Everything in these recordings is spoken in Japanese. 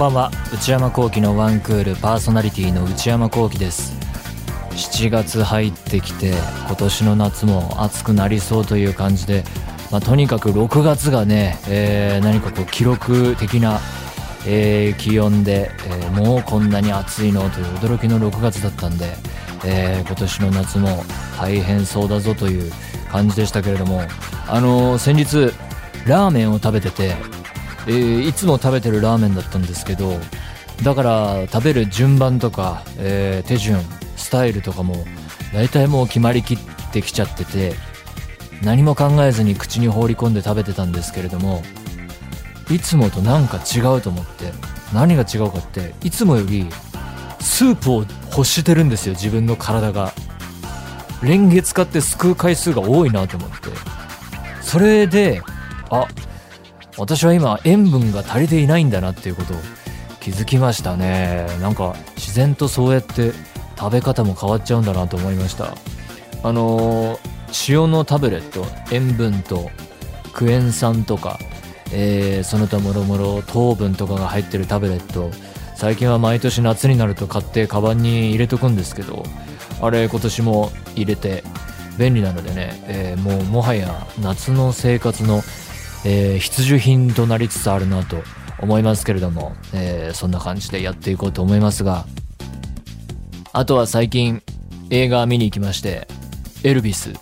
ばんは。内山聖輝のワンクールパーソナリティの内山聖輝です。7月入ってきて今年の夏も暑くなりそうという感じで、まあ、とにかく6月がね、えー、何かこう記録的な、えー、気温で、えー、もうこんなに暑いのという驚きの6月だったんで、え今年の夏も大変そうだぞという感じでしたけれどもあの先日ラーメンを食べてて、えー、いつも食べてるラーメンだったんですけどだから食べる順番とか、えー、手順スタイルとかも大体もう決まりきってきちゃってて何も考えずに口に放り込んで食べてたんですけれどもいつもとなんか違うと思って何が違うかっていつもよりスープを欲してるんですよ自分の体が。レンゲ使ってすくう回数が多いなと思って。それであ私は今塩分が足りていないんだなっていうことを気づきましたね。なんか自然とそうやって食べ方も変わっちゃうんだなと思いました。あのー、塩のタブレット塩分とクエン酸とか、えー、その他もろもろ糖分とかが入ってるタブレット最近は毎年夏になると買ってカバンに入れとくんですけどあれ今年も入れて便利なのでね、えー、もうもはや夏の生活の、えー、必需品となりつつあるなと思いますけれども、えー、そんな感じでやっていこうと思いますがあとは最近映画見に行きましてエルビス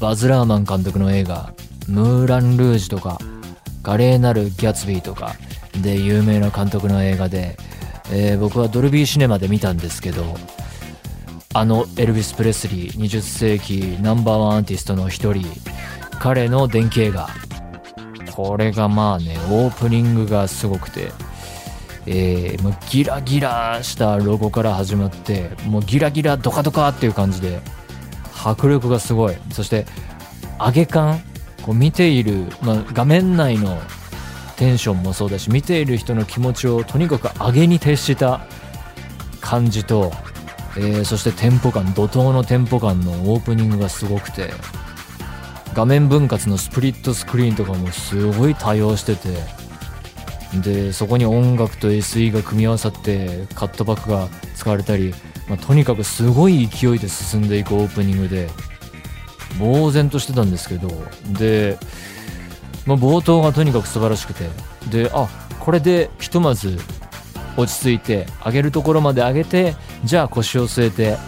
バズ・ラーマン監督の映画ムーラン・ルージュとか華麗なるギャツビーとかで有名な監督の映画で、えー、僕はドルビーシネマで見たんですけどあのエルビス・プレスリー20世紀ナンバーワンアーティストの一人彼の電気映画これがまあねオープニングがすごくてえー、もうギラギラしたロゴから始まってもうギラギラドカドカっていう感じで迫力がすごい。そして上げ感こう見ている、まあ、画面内のテンションもそうだし見ている人の気持ちをとにかく上げに徹した感じとえー、そしてテンポ感怒涛のテンポ感のオープニングがすごくて画面分割のスプリットスクリーンとかもすごい多用してて。でそこに音楽と SE が組み合わさってカットバックが使われたり、まあ、とにかくすごい勢いで進んでいくオープニングで呆然としてたんですけど。で、まあ、冒頭がとにかく素晴らしくて。であこれでひとまず落ち着いて上げるところまで上げてじゃあ腰を据えて、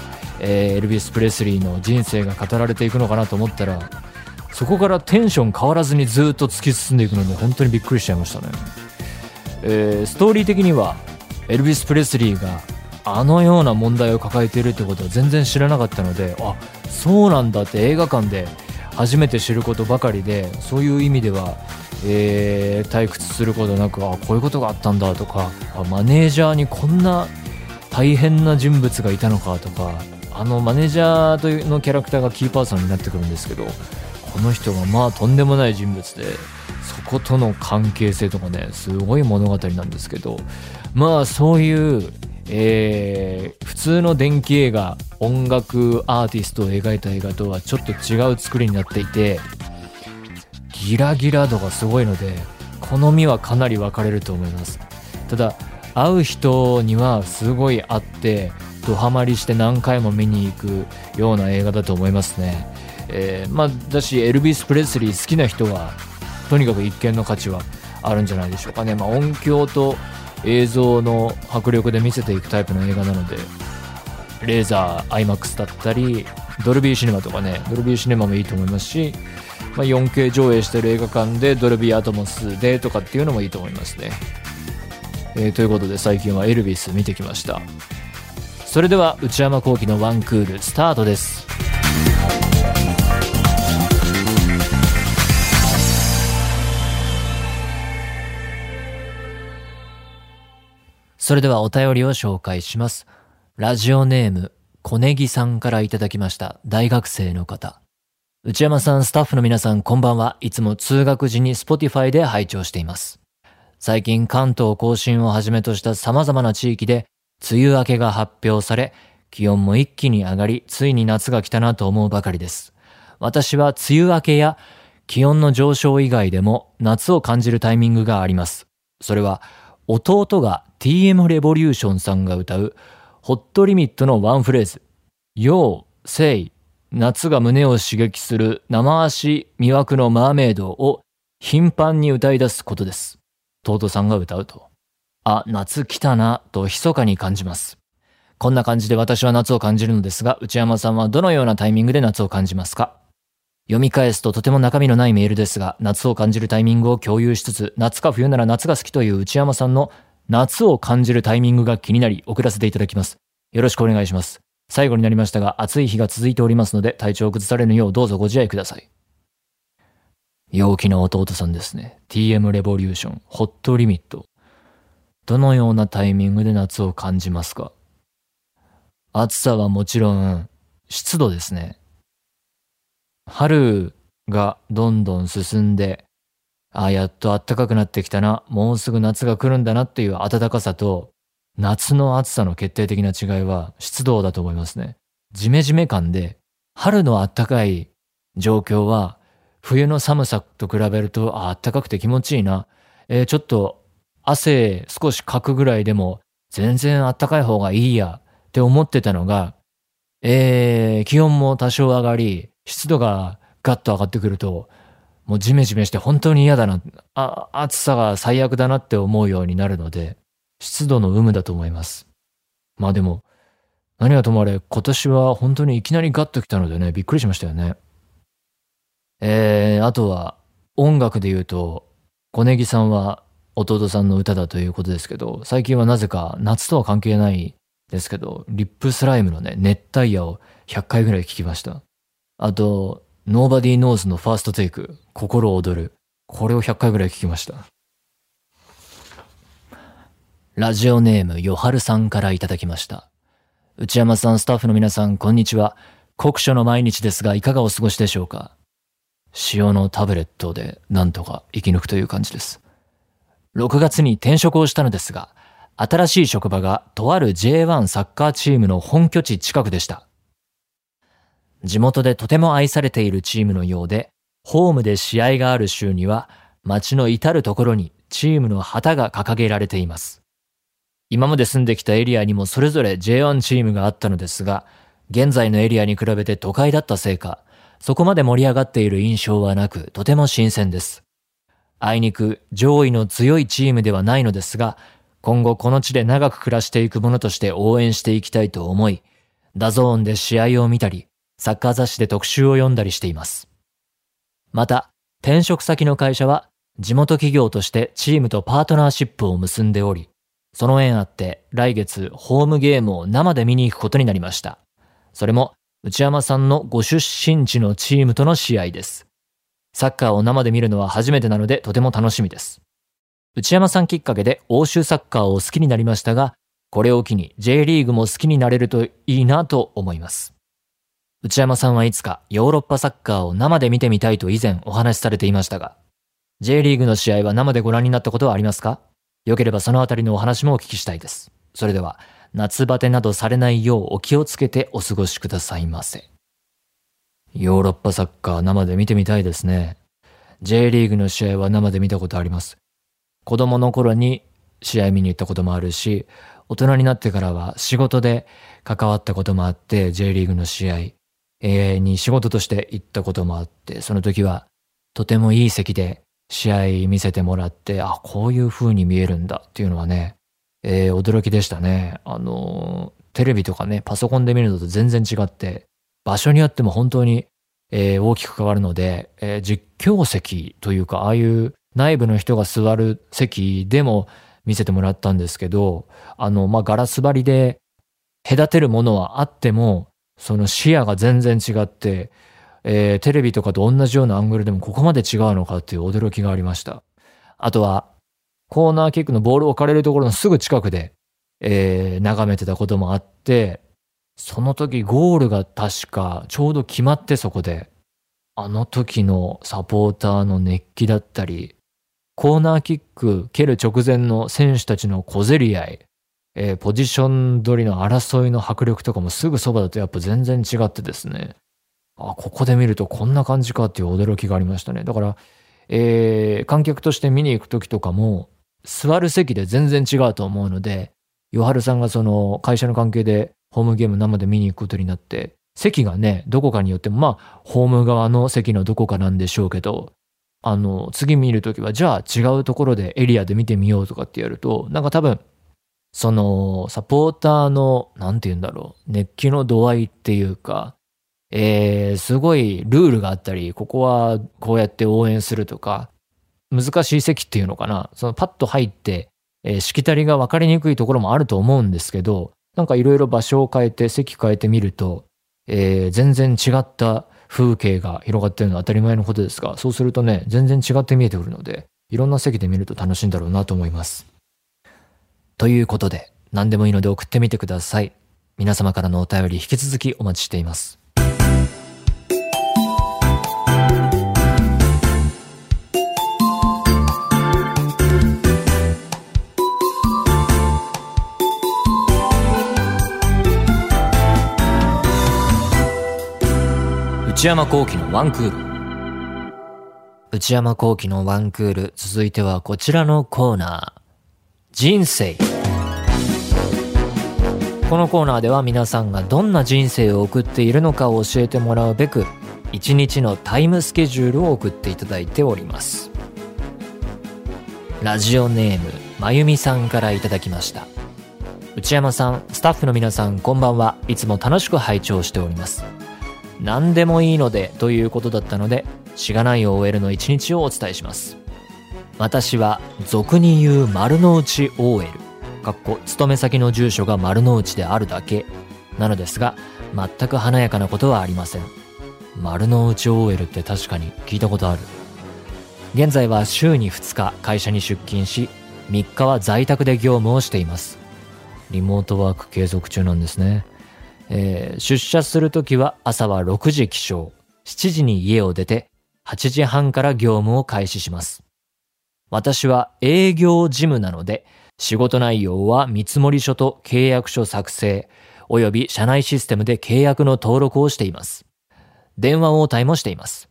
えー、エルビス・プレスリーの人生が語られていくのかなと思ったらそこからテンション変わらずにずっと突き進んでいくので本当にびっくりしちゃいましたね、えー、ストーリー的にはエルビス・プレスリーがあのような問題を抱えているってことは全然知らなかったのであそうなんだって映画館で初めて知ることばかりでそういう意味ではえー、退屈することなくあこういうことがあったんだとかマネージャーにこんな大変な人物がいたのかとかあのマネージャーというのキャラクターがキーパーソンになってくるんですけどこの人がまあとんでもない人物でそことの関係性とかねすごい物語なんですけどまあそういう、えー、普通の電気映画音楽アーティストを描いた映画とはちょっと違う作りになっていてギラギラ度がすごいので好みはかなり分かれると思います。ただ会う人にはすごい合ってドハマりして何回も見に行くような映画だと思いますね、えー、まあだしエルビス・プレスリー好きな人はとにかく一見の価値はあるんじゃないでしょうかね、まあ、音響と映像の迫力で見せていくタイプの映画なのでレーザー IMAX だったり Dolby Cinema とかね。 Dolby Cinema もいいと思いますしまあ、4K 上映してる映画館で Dolby Atmos でとかっていうのもいいと思いますね、えー、ということで最近はエルビス見てきました。それでは内山昂輝の1クールスタートですそれではお便りを紹介しますラジオネーム小ネギさんからいただきました大学生の方内山さん、スタッフの皆さん、こんばんは。いつも通学時に Spotify で拝聴しています。最近関東甲信をはじめとした様々な地域で、梅雨明けが発表され、気温も一気に上がり、ついに夏が来たなと思うばかりです。私は梅雨明けや気温の上昇以外でも夏を感じるタイミングがあります。それは、弟が TM レボリューションさんが歌うホットリミットのワンフレーズ。よう、せい、夏が胸を刺激する生足魅惑のマーメイドを頻繁に歌い出すことです。弟さんが歌うと。あ、夏来たな、と密かに感じます。こんな感じで私は夏を感じるのですが、内山さんはどのようなタイミングで夏を感じますか？読み返すととても中身のないメールですが、夏を感じるタイミングを共有しつつ、夏か冬なら夏が好きという内山さんの夏を感じるタイミングが気になり送らせていただきます。よろしくお願いします。最後になりましたが、暑い日が続いておりますので、体調を崩されぬようどうぞご自愛ください。陽気な弟さんですね。TM レボリューション、ホットリミット。どのようなタイミングで夏を感じますか？暑さはもちろん、湿度ですね。春がどんどん進んで、ああ、やっと暖かくなってきたな、もうすぐ夏が来るんだなっていう暖かさと、夏の暑さの決定的な違いは湿度だと思いますね。ジメジメ感で、春の暖かい状況は、冬の寒さと比べると、あ、暖かくて気持ちいいな。えー、ちょっと汗少しかくぐらいでも全然あったかい方がいいやって思ってたのが、えー、気温も多少上がり、湿度がガッと上がってくると、もうジメジメして本当に嫌だな、あ、暑さが最悪だなって思うようになるので、湿度の有無だと思います。まあでも、何はともあれ、今年は本当にいきなりガッと来たのでね、びっくりしましたよね。えー、あとは、音楽で言うと、小ネギさんは弟さんの歌だということですけど、最近はなぜか夏とは関係ないですけど、リップスライムのね、熱帯夜を100回ぐらい聞きました。あと、Nobody Knows のファーストテイク、心躍る。これを100回ぐらい聞きました。ラジオネーム、よはるさんからいただきました。内山さん、スタッフの皆さん、こんにちは。酷暑の毎日ですが、いかがお過ごしでしょうか塩のタブレットでなんとか生き抜くという感じです。6月に転職をしたのですが、新しい職場がとある J1 サッカーチームの本拠地近くでした。地元でとても愛されているチームのようで、ホームで試合がある週には、街の至るところにチームの旗が掲げられています。今まで住んできたエリアにもそれぞれ J1 チームがあったのですが、現在のエリアに比べて都会だったせいか、そこまで盛り上がっている印象はなく、とても新鮮です。あいにく上位の強いチームではないのですが、今後この地で長く暮らしていくものとして応援していきたいと思い、 DAZN で試合を見たり、サッカー雑誌で特集を読んだりしています。また、転職先の会社は地元企業としてチームとパートナーシップを結んでおり、その縁あって来月ホームゲームを生で見に行くことになりました。それも内山さんのご出身地のチームとの試合です。サッカーを生で見るのは初めてなのでとても楽しみです。内山さんきっかけで欧州サッカーを好きになりましたが、これを機に J リーグも好きになれるといいなと思います。内山さんはいつかヨーロッパサッカーを生で見てみたいと以前お話しされていましたが、J リーグの試合は生でご覧になったことはありますか？よければそのあたりのお話もお聞きしたいです。それでは、夏バテなどされないようお気をつけてお過ごしくださいませ。ヨーロッパサッカー生で見てみたいですね。J リーグの試合は生で見たことあります。子供の頃に試合見に行ったこともあるし、大人になってからは仕事で関わったこともあって、J リーグの試合、永に仕事として行ったこともあって、その時はとてもいい席で試合見せてもらって、あ、こういう風に見えるんだっていうのはね、えー、驚きでしたね。あの、テレビとかね、パソコンで見るのと全然違って、場所によっても本当に、えー、大きく変わるので、えー、実況席というか、ああいう内部の人が座る席でも見せてもらったんですけど、あの、まあ、ガラス張りで隔てるものはあっても、その視野が全然違って、えー、テレビとかと同じようなアングルでもここまで違うのかっていう驚きがありました。あとは、コーナーキックのボールを置かれるところのすぐ近くで、えー、眺めてたこともあって、その時ゴールが確かちょうど決まってそこで、あの時のサポーターの熱気だったり、コーナーキック蹴る直前の選手たちの小競り合い、えー、ポジション取りの争いの迫力とかもすぐそばだとやっぱ全然違ってですね。あ、ここで見るとこんな感じかっていう驚きがありましたね。だから、えー、観客として見に行く時とかも、座る席で全然違うと思うので、ヨハルさんがその会社の関係でホームゲーム生で見に行くことになって、席がね、どこかによっても、まあ、ホーム側の席のどこかなんでしょうけど、あの、次見るときは、じゃあ違うところでエリアで見てみようとかってやると、なんか多分、その、サポーターの、なんて言うんだろう、熱気の度合いっていうか、えー、すごいルールがあったり、ここはこうやって応援するとか、難しい席っていうのかな、そのパッと入って、えー、しきたりが分かりにくいところもあると思うんですけど、なんかいろいろ場所を変えて、席変えてみると、えー、全然違った風景が広がってるのは当たり前のことですが、そうするとね、全然違って見えてくるので、いろんな席で見ると楽しいんだろうなと思います。ということで、何でもいいので送ってみてください。皆様からのお便り引き続きお待ちしています。内山幸輝のワンクール。内山幸輝のワンクール。続いてはこちらのコーナー。人生。このコーナーでは皆さんがどんな人生を送っているのかを教えてもらうべく、一日のタイムスケジュールを送っていただいております。ラジオネーム、まゆみさんからいただきました。内山さん、スタッフの皆さん、こんばんは。いつも楽しく拝聴しております。何でもいいのでということだったので、しがない OL の一日をお伝えします。私は俗に言う丸の内 OL、かっこ勤め先の住所が丸の内であるだけなのですが、全く華やかなことはありません。丸の内 OL って確かに聞いたことある。現在は週に2日会社に出勤し、3日は在宅で業務をしています。リモートワーク継続中なんですね。えー、出社するときは朝は6時起床、7時に家を出て、8時半から業務を開始します。私は営業事務なので、仕事内容は見積書と契約書作成、及び社内システムで契約の登録をしています。電話応対もしています。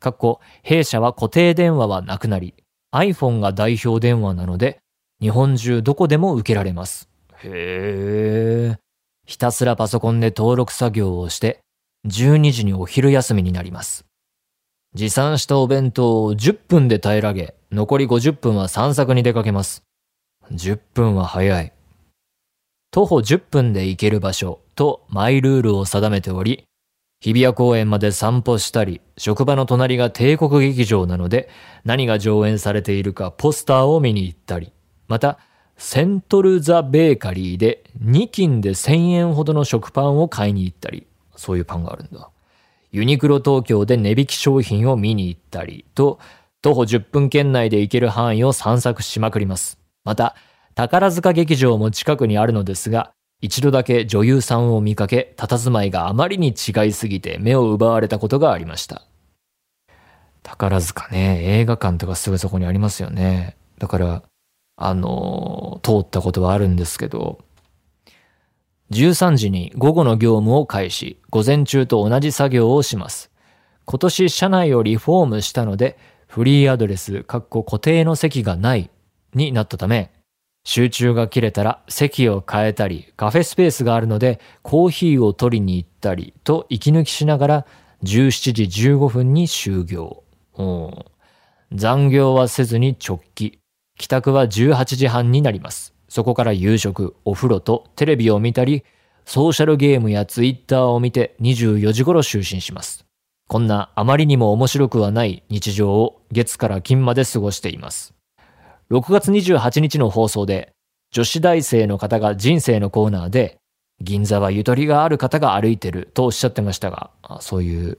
かっこ、弊社は固定電話はなくなり、iPhone が代表電話なので、日本中どこでも受けられます。へー。ひたすらパソコンで登録作業をして、12時にお昼休みになります。持参したお弁当を10分で平らげ、残り50分は散策に出かけます。10分は早い。徒歩10分で行ける場所とマイルールを定めており、日比谷公園まで散歩したり、職場の隣が帝国劇場なので、何が上演されているかポスターを見に行ったり、また、セントルザ・ベーカリーで2斤で1000円ほどの食パンを買いに行ったり、そういうパンがあるんだ。ユニクロ東京で値引き商品を見に行ったりと、徒歩10分圏内で行ける範囲を散策しまくります。また、宝塚劇場も近くにあるのですが、一度だけ女優さんを見かけ、佇まいがあまりに違いすぎて目を奪われたことがありました。宝塚ね、映画館とかすぐそこにありますよね。だから、あの、通ったことはあるんですけど、13時に午後の業務を開始、午前中と同じ作業をします。今年社内をリフォームしたので、フリーアドレス、かっこ固定の席がないになったため、集中が切れたら席を変えたり、カフェスペースがあるのでコーヒーを取りに行ったりと息抜きしながら17時15分に終業。残業はせずに直帰。帰宅は18時半になります。そこから夕食、お風呂とテレビを見たり、ソーシャルゲームやツイッターを見て24時頃就寝します。こんなあまりにも面白くはない日常を月から金まで過ごしています。6月28日の放送で、女子大生の方が人生のコーナーで、銀座はゆとりがある方が歩いてるとおっしゃってましたが、そういう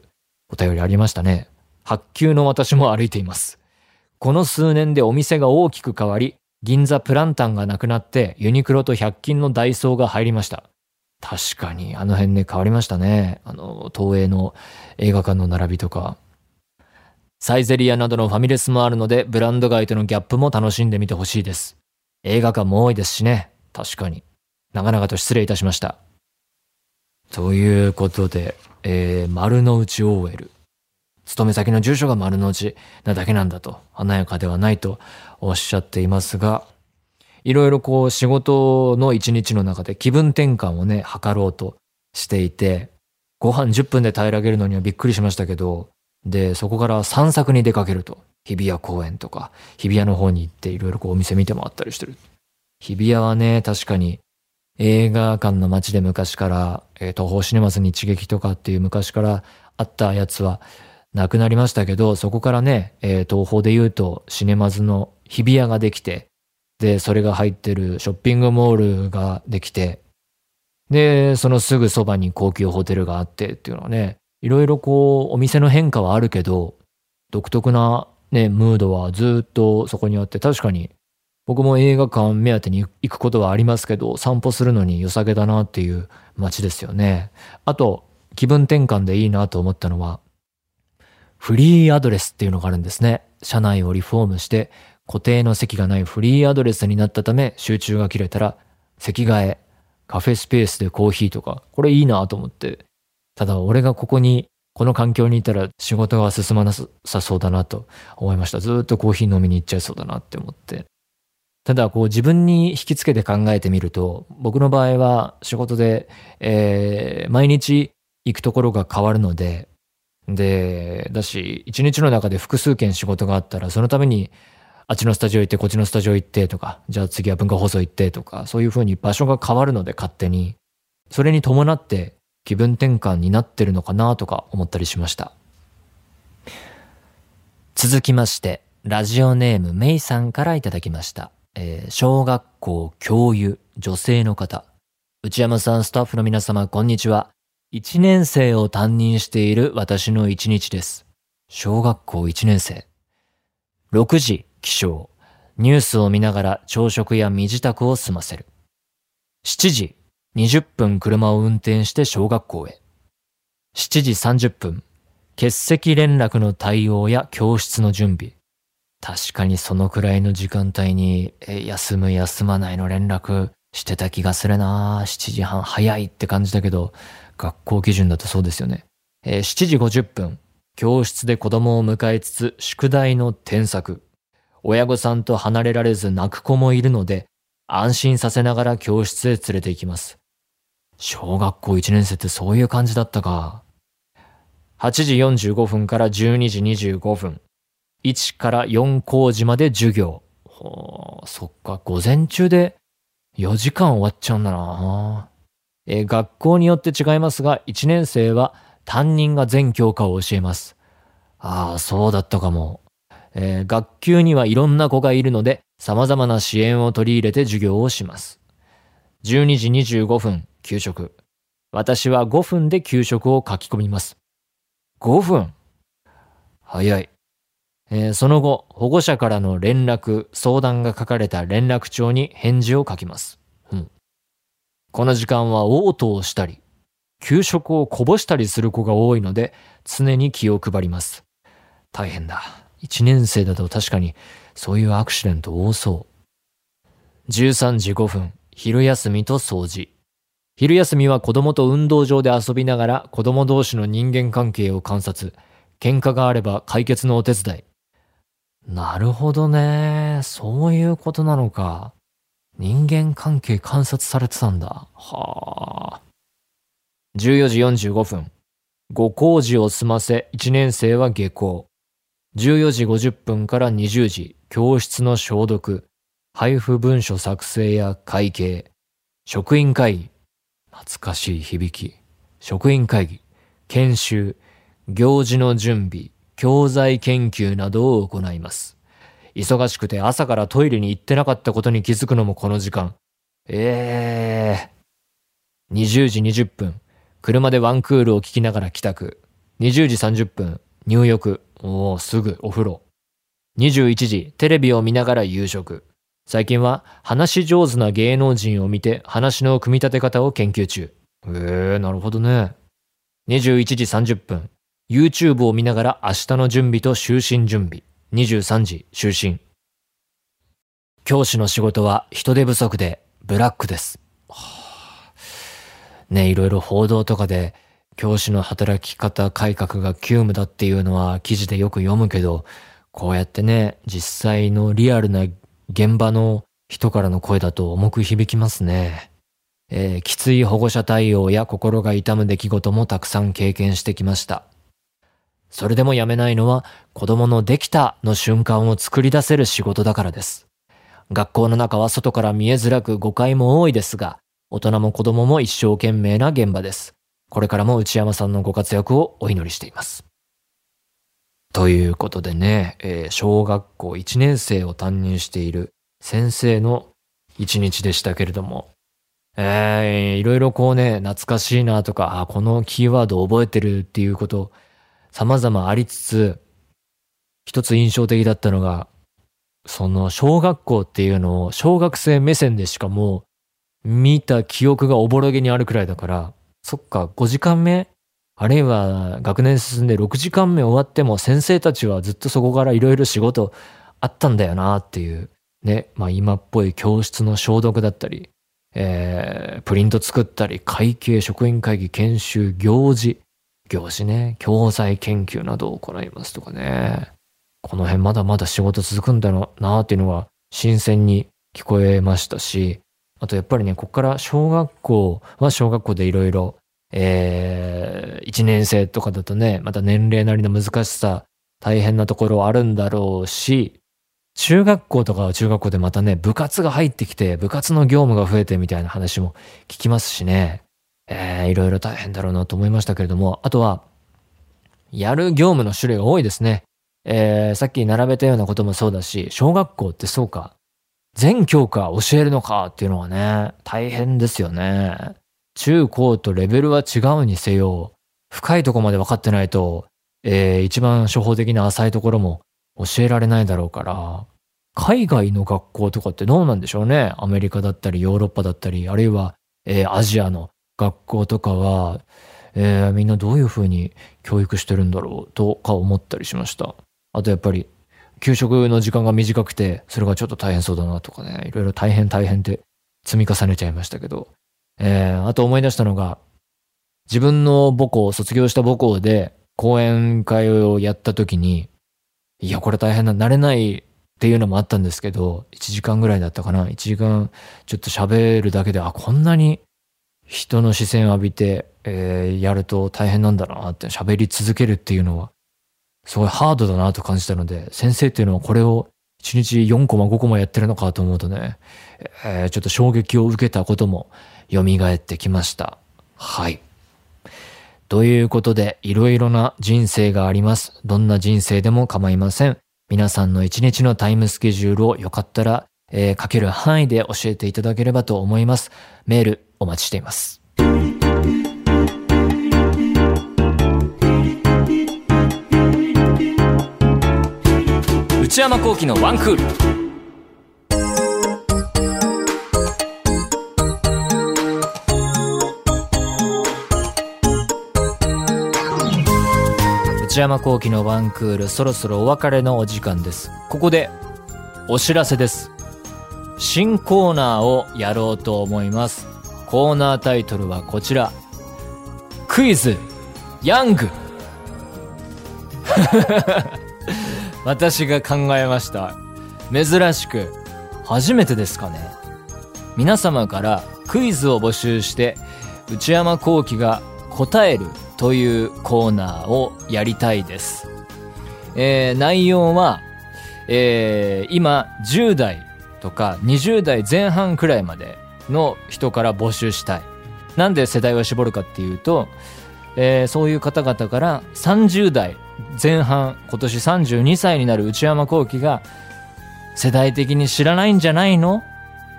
お便りありましたね。白球の私も歩いています。この数年でお店が大きく変わり、銀座プランタンがなくなってユニクロと100均のダイソーが入りました。確かにあの辺ね変わりましたね。あの、東映の映画館の並びとか。サイゼリアなどのファミレスもあるので、ブランド街とのギャップも楽しんでみてほしいです。映画館も多いですしね。確かに。長々と失礼いたしました。ということで、えー、丸の内 OL。勤め先の住所が丸の内なだけなんだと、華やかではないとおっしゃっていますが、いろいろこう仕事の一日の中で気分転換をね、図ろうとしていて、ご飯10分で平らげるのにはびっくりしましたけど、で、そこから散策に出かけると。日比谷公園とか、日比谷の方に行っていろいろこうお店見て回ったりしてる。日比谷はね、確かに映画館の街で昔から、えー、東方シネマス日劇とかっていう昔からあったやつはなくなりましたけど、そこからね、えー、東方で言うとシネマズの日比谷ができて、で、それが入ってるショッピングモールができて、で、そのすぐそばに高級ホテルがあってっていうのはね、いろいろこう、お店の変化はあるけど、独特なね、ムードはずっとそこにあって、確かに僕も映画館目当てに行くことはありますけど、散歩するのに良さげだなっていう街ですよね。あと、気分転換でいいなと思ったのは、フリーアドレスっていうのがあるんですね。車内をリフォームして、固定の席がないフリーアドレスになったため、集中が切れたら、席替え、カフェスペースでコーヒーとか、これいいなと思って。ただ、俺がここに、この環境にいたら仕事が進まなさそうだなと思いました。ずっとコーヒー飲みに行っちゃいそうだなって思って。ただ、こう自分に引きつけて考えてみると、僕の場合は仕事で、えー、毎日行くところが変わるので、で、だし、一日の中で複数件仕事があったら、そのために、あっちのスタジオ行って、こっちのスタジオ行ってとか、じゃあ次は文化放送行ってとか、そういう風に場所が変わるので勝手に、それに伴って気分転換になってるのかなとか思ったりしました。続きまして、ラジオネームメイさんからいただきました。えー、小学校教諭、女性の方。内山さん、スタッフの皆様、こんにちは。一年生を担任している私の一日です。小学校一年生。6時、起床。ニュースを見ながら朝食や身支度を済ませる。7時、20分車を運転して小学校へ。7時30分、欠席連絡の対応や教室の準備。確かにそのくらいの時間帯に、休む休まないの連絡してた気がするな7時半早いって感じだけど、学校基準だとそうですよね。えー、7時50分、教室で子供を迎えつつ宿題の添削。親御さんと離れられず泣く子もいるので、安心させながら教室へ連れて行きます。小学校1年生ってそういう感じだったか。8時45分から12時25分。1から4工事まで授業。ほそっか、午前中で4時間終わっちゃうんだな。えー、学校によって違いますが、1年生は担任が全教科を教えます。ああ、そうだったかも。えー、学級にはいろんな子がいるので、様々な支援を取り入れて授業をします。12時25分、給食。私は5分で給食を書き込みます。5分？早い。えー、その後、保護者からの連絡、相談が書かれた連絡帳に返事を書きます。この時間は嘔吐をしたり、給食をこぼしたりする子が多いので、常に気を配ります。大変だ。一年生だと確かにそういうアクシデント多そう。13時5分、昼休みと掃除。昼休みは子供と運動場で遊びながら子供同士の人間関係を観察。喧嘩があれば解決のお手伝い。なるほどね。そういうことなのか。人間関係観察されてたんだ。はあ。14時45分。ご工事を済ませ、1年生は下校。14時50分から20時、教室の消毒。配布文書作成や会計。職員会議。懐かしい響き。職員会議。研修。行事の準備。教材研究などを行います。忙しくて朝からトイレに行ってなかったことに気づくのもこの時間。ええー。20時20分、車でワンクールを聞きながら帰宅。20時30分、入浴。おお、すぐお風呂。21時、テレビを見ながら夕食。最近は話し上手な芸能人を見て話の組み立て方を研究中。ええー、なるほどね。21時30分、YouTube を見ながら明日の準備と就寝準備。23時、就寝。教師の仕事は人手不足でブラックです。ねいろいろ報道とかで教師の働き方改革が急務だっていうのは記事でよく読むけど、こうやってね、実際のリアルな現場の人からの声だと重く響きますね。えー、きつい保護者対応や心が痛む出来事もたくさん経験してきました。それでもやめないのは子供のできたの瞬間を作り出せる仕事だからです。学校の中は外から見えづらく誤解も多いですが、大人も子供も一生懸命な現場です。これからも内山さんのご活躍をお祈りしています。ということでね、えー、小学校1年生を担任している先生の一日でしたけれども、えー、いろいろこうね、懐かしいなとか、あ、このキーワード覚えてるっていうこと、様々ありつつ、一つ印象的だったのが、その小学校っていうのを小学生目線でしかも見た記憶がおぼろげにあるくらいだから、そっか、5時間目？あるいは学年進んで6時間目終わっても先生たちはずっとそこからいろいろ仕事あったんだよなっていう、ね、まあ今っぽい教室の消毒だったり、えー、プリント作ったり、会計、職員会議、研修、行事、行事ね、教材研究などを行いますとかね。この辺まだまだ仕事続くんだろうなっていうのが新鮮に聞こえましたし、あとやっぱりね、こっから小学校は小学校でいろいろ、えー、1年生とかだとね、また年齢なりの難しさ、大変なところあるんだろうし、中学校とかは中学校でまたね、部活が入ってきて、部活の業務が増えてみたいな話も聞きますしね、えー、いろいろ大変だろうなと思いましたけれども、あとは、やる業務の種類が多いですね。えー、さっき並べたようなこともそうだし、小学校ってそうか、全教科教えるのかっていうのはね、大変ですよね。中高とレベルは違うにせよ、深いとこまで分かってないと、えー、一番初歩的な浅いところも教えられないだろうから、海外の学校とかってどうなんでしょうね。アメリカだったりヨーロッパだったり、あるいは、えー、アジアの学校とかは、えー、みんなどういうふうに教育してるんだろうとか思ったりしました。あとやっぱり給食の時間が短くて、それがちょっと大変そうだなとかね、いろいろ大変大変って積み重ねちゃいましたけど、えー、あと思い出したのが、自分の母校、卒業した母校で講演会をやった時に、いや、これ大変だ、慣れないっていうのもあったんですけど、1時間ぐらいだったかな。1時間ちょっと喋るだけで、あ、こんなに人の視線を浴びて、えー、やると大変なんだなって喋り続けるっていうのは、すごいハードだなと感じたので、先生っていうのはこれを1日4コマ5コマやってるのかと思うとね、えー、ちょっと衝撃を受けたことも蘇ってきました。はい。ということで、いろいろな人生があります。どんな人生でも構いません。皆さんの一日のタイムスケジュールをよかったら、えー、書ける範囲で教えていただければと思います。メールお待ちしています。内山幸喜のワンクール。内山幸喜のワンクールそろそろお別れのお時間です。ここでお知らせです。新コーナーをやろうと思いますコーナータイトルはこちらクイズヤング 私が考えました。珍しく、初めてですかね。皆様からクイズを募集して、内山幸輝が答えるというコーナーをやりたいです。えー、内容は、えー、今10代とか20代前半くらいまでの人から募集したい。なんで世代を絞るかっていうと、えー、そういう方々から30代前半、今年32歳になる内山幸輝が、世代的に知らないんじゃないの？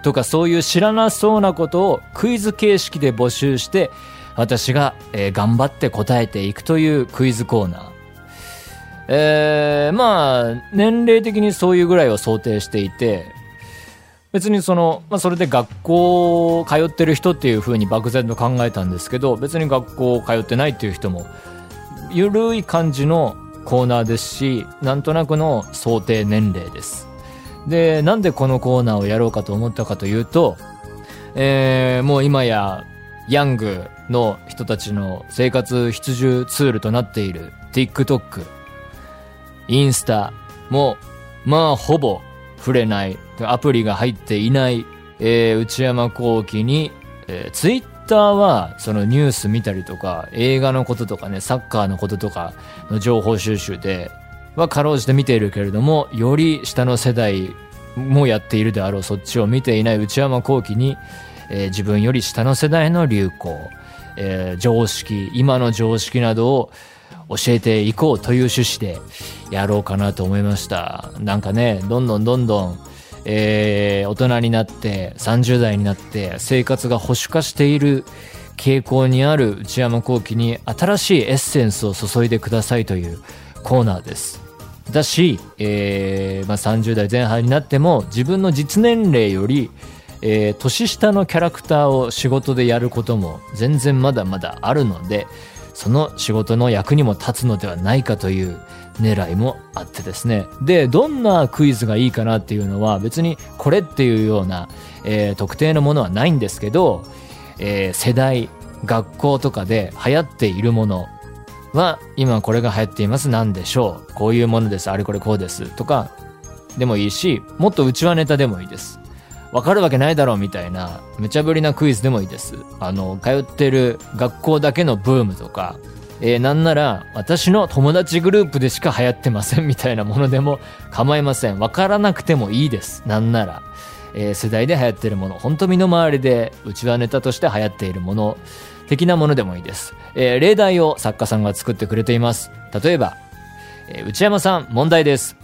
とかそういう知らなそうなことをクイズ形式で募集して、私が、えー、頑張って答えていくというクイズコーナー。えー、まあ、年齢的にそういうぐらいを想定していて、別にその、まあ、それで学校通ってる人っていうふうに漠然と考えたんですけど、別に学校通ってないっていう人もゆるい感じのコーナーですし、なんとなくの想定年齢です。で、なんでこのコーナーをやろうかと思ったかというと、えー、もう今やヤングの人たちの生活必需ツールとなっている TikTok、インスタも、まあ、ほぼ触れない、アプリが入っていない、えー、内山幸輝に、えー、ツイッターは、そのニュース見たりとか、映画のこととかね、サッカーのこととかの情報収集で、はかろうじて見ているけれども、より下の世代もやっているであろう、そっちを見ていない内山幸輝に、えー、自分より下の世代の流行、えー、常識、今の常識などを教えていこうという趣旨でやろうかなと思いました。なんかね、どんどんどんどん、えー、大人になって30代になって生活が保守化している傾向にある内山幸輝に新しいエッセンスを注いでくださいというコーナーです。だし、えーまあ、30代前半になっても自分の実年齢より、えー、年下のキャラクターを仕事でやることも全然まだまだあるのでその仕事の役にも立つのではないかという狙いもあってですね。で、どんなクイズがいいかなっていうのは別にこれっていうような、えー、特定のものはないんですけど、えー、世代、学校とかで流行っているものは今これが流行っています何でしょうこういうものですあれこれこうですとかでもいいしもっとうちはネタでもいいですわかるわけないだろうみたいな、無茶ぶりなクイズでもいいです。あの、通ってる学校だけのブームとか、えー、なんなら、私の友達グループでしか流行ってませんみたいなものでも 構いません。わからなくてもいいです。なんなら。えー、世代で流行ってるもの、本当身の回りで、うちはネタとして流行っているもの、的なものでもいいです。えー、例題を作家さんが作ってくれています。例えば、えー、内山さん、問題です。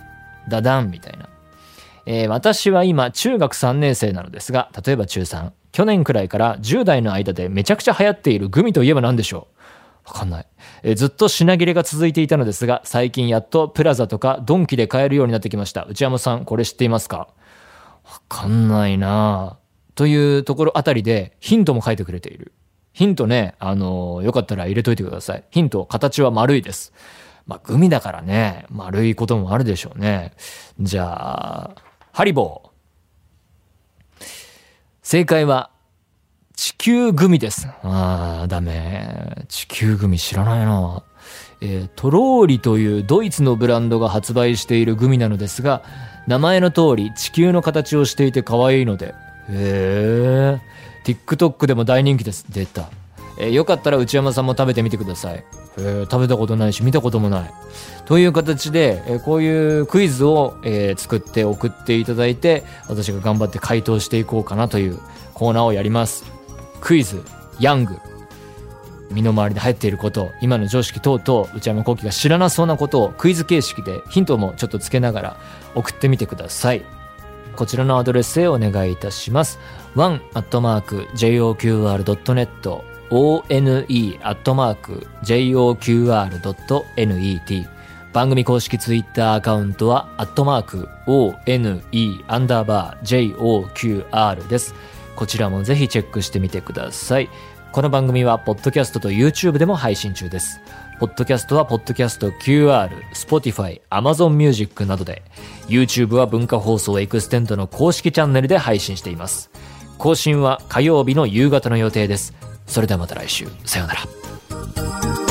ダダンみたいな。えー、私は今中学3年生なのですが、例えば中3。去年くらいから10代の間でめちゃくちゃ流行っているグミといえば何でしょう？わかんない、え、ずっと品切れが続いていたのですが、最近やっとプラザとかドンキで買えるようになってきました。内山さん、これ知っていますか？わかんないなというところあたりでヒントも書いてくれている。ヒントね、あのー、よかったら入れといてください。ヒント、形は丸いです。まあ、グミだからね、丸いこともあるでしょうね。じゃあ、ハリボー。正解は、地球グミです。ああ、ダメ。地球グミ知らないな。えー、トローリというドイツのブランドが発売しているグミなのですが、名前の通り地球の形をしていて可愛いので、へえ、TikTok でも大人気です。出た。えー、よかったら内山さんも食べてみてください。えー、食べたことないし見たこともない。という形で、えー、こういうクイズを、えー、作って送っていただいて私が頑張って回答していこうかなというコーナーをやります。クイズ、ヤング、身の回りで流行っていること、今の常識等々、内山幸輝が知らなそうなことをクイズ形式でヒントもちょっとつけながら送ってみてください。こちらのアドレスへお願いいたします。one.joqr.net one.joqr.net 番組公式ツイッターアカウントは、アットマーク、one, アンダーバー、joqr です。こちらもぜひチェックしてみてください。この番組は、ポッドキャストと YouTube でも配信中です。ポッドキャストは、ポッドキャスト QR、Spotify、Amazon Music などで、YouTube は文化放送エクステントの公式チャンネルで配信しています。更新は火曜日の夕方の予定です。それではまた来週。さようなら。